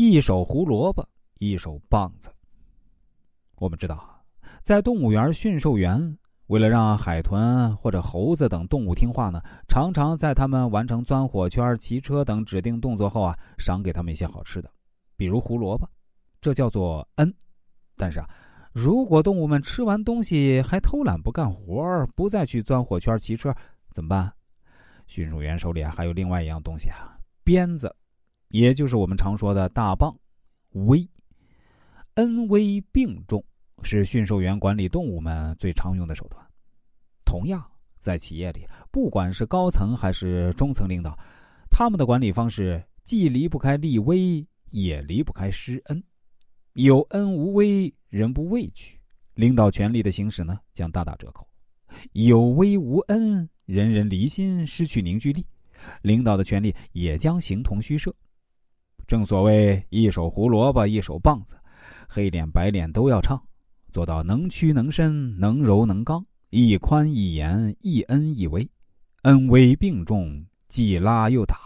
一手胡萝卜，一手棒子。我们知道，在动物园驯兽员为了让海豚或者猴子等动物听话呢，常常在他们完成钻火圈、骑车等指定动作后啊，赏给他们一些好吃的，比如胡萝卜，这叫做恩。但是啊，如果动物们吃完东西还偷懒不干活，不再去钻火圈、骑车，怎么办？驯兽员手里啊还有另外一样东西啊，鞭子，也就是我们常说的大棒，威。恩威并重是驯兽员管理动物们最常用的手段。同样，在企业里，不管是高层还是中层领导，他们的管理方式既离不开立威，也离不开施恩。有恩无威，人不畏惧，领导权力的行使呢将大打折扣；有威无恩，人人离心，失去凝聚力，领导的权力也将形同虚设。正所谓一手胡萝卜一手棒子。黑脸白脸都要唱，做到能屈能伸、能柔能刚，一宽一严、一恩一威，恩威并重，既拉又打，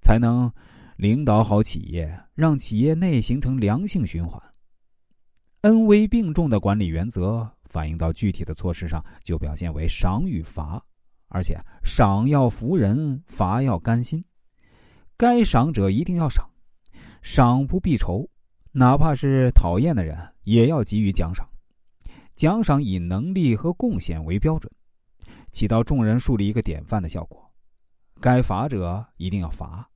才能领导好企业，让企业内形成良性循环。恩威并重的管理原则反映到具体的措施上，就表现为赏与罚，而且赏要服人，罚要甘心。该赏者一定要赏，赏不必酬。哪怕是讨厌的人，也要给予奖赏。奖赏以能力和贡献为标准，起到众人树立一个典范的效果。该罚者一定要罚，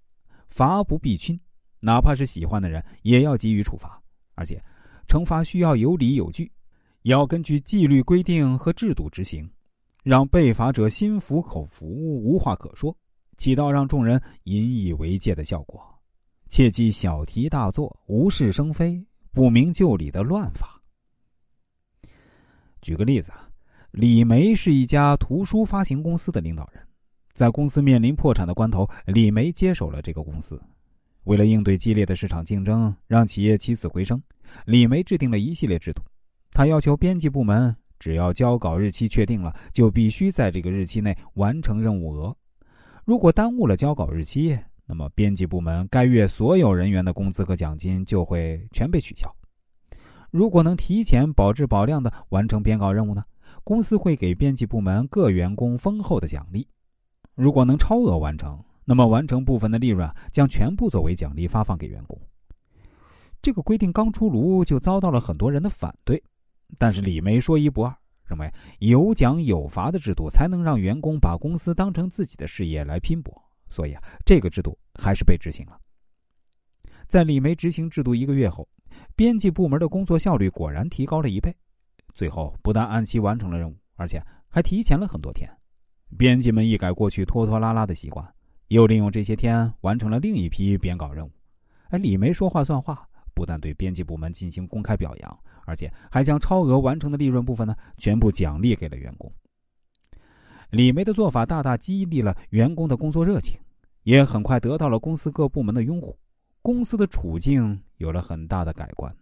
罚不避亲。哪怕是喜欢的人，也要给予处罚。而且，惩罚需要有理有据，要根据纪律规定和制度执行，让被罚者心服口服，无话可说，起到让众人引以为戒的效果。切忌小题大做、无事生非、不明就里的乱法。举个例子啊，李梅是一家图书发行公司的领导人，在公司面临破产的关头，李梅接手了这个公司。为了应对激烈的市场竞争，让企业起死回生，李梅制定了一系列制度。他要求编辑部门，只要交稿日期确定了，就必须在这个日期内完成任务额。如果耽误了交稿日期，那么，编辑部门该月所有人员的工资和奖金就会全被取消。如果能提前保质保量的完成编稿任务呢？公司会给编辑部门各员工丰厚的奖励。如果能超额完成，那么完成部分的利润将全部作为奖励发放给员工。这个规定刚出炉就遭到了很多人的反对，但是李梅说一不二，认为有奖有罚的制度才能让员工把公司当成自己的事业来拼搏。所以啊，这个制度还是被执行了。在李梅执行制度一个月后，编辑部门的工作效率果然提高了一倍。最后不但按期完成了任务，而且还提前了很多天。编辑们一改过去拖拖拉拉的习惯，又利用这些天完成了另一批编稿任务。哎，李梅说话算话，不但对编辑部门进行公开表扬，而且还将超额完成的利润部分呢，全部奖励给了员工。李梅的做法大大激励了员工的工作热情，也很快得到了公司各部门的拥护，公司的处境有了很大的改观。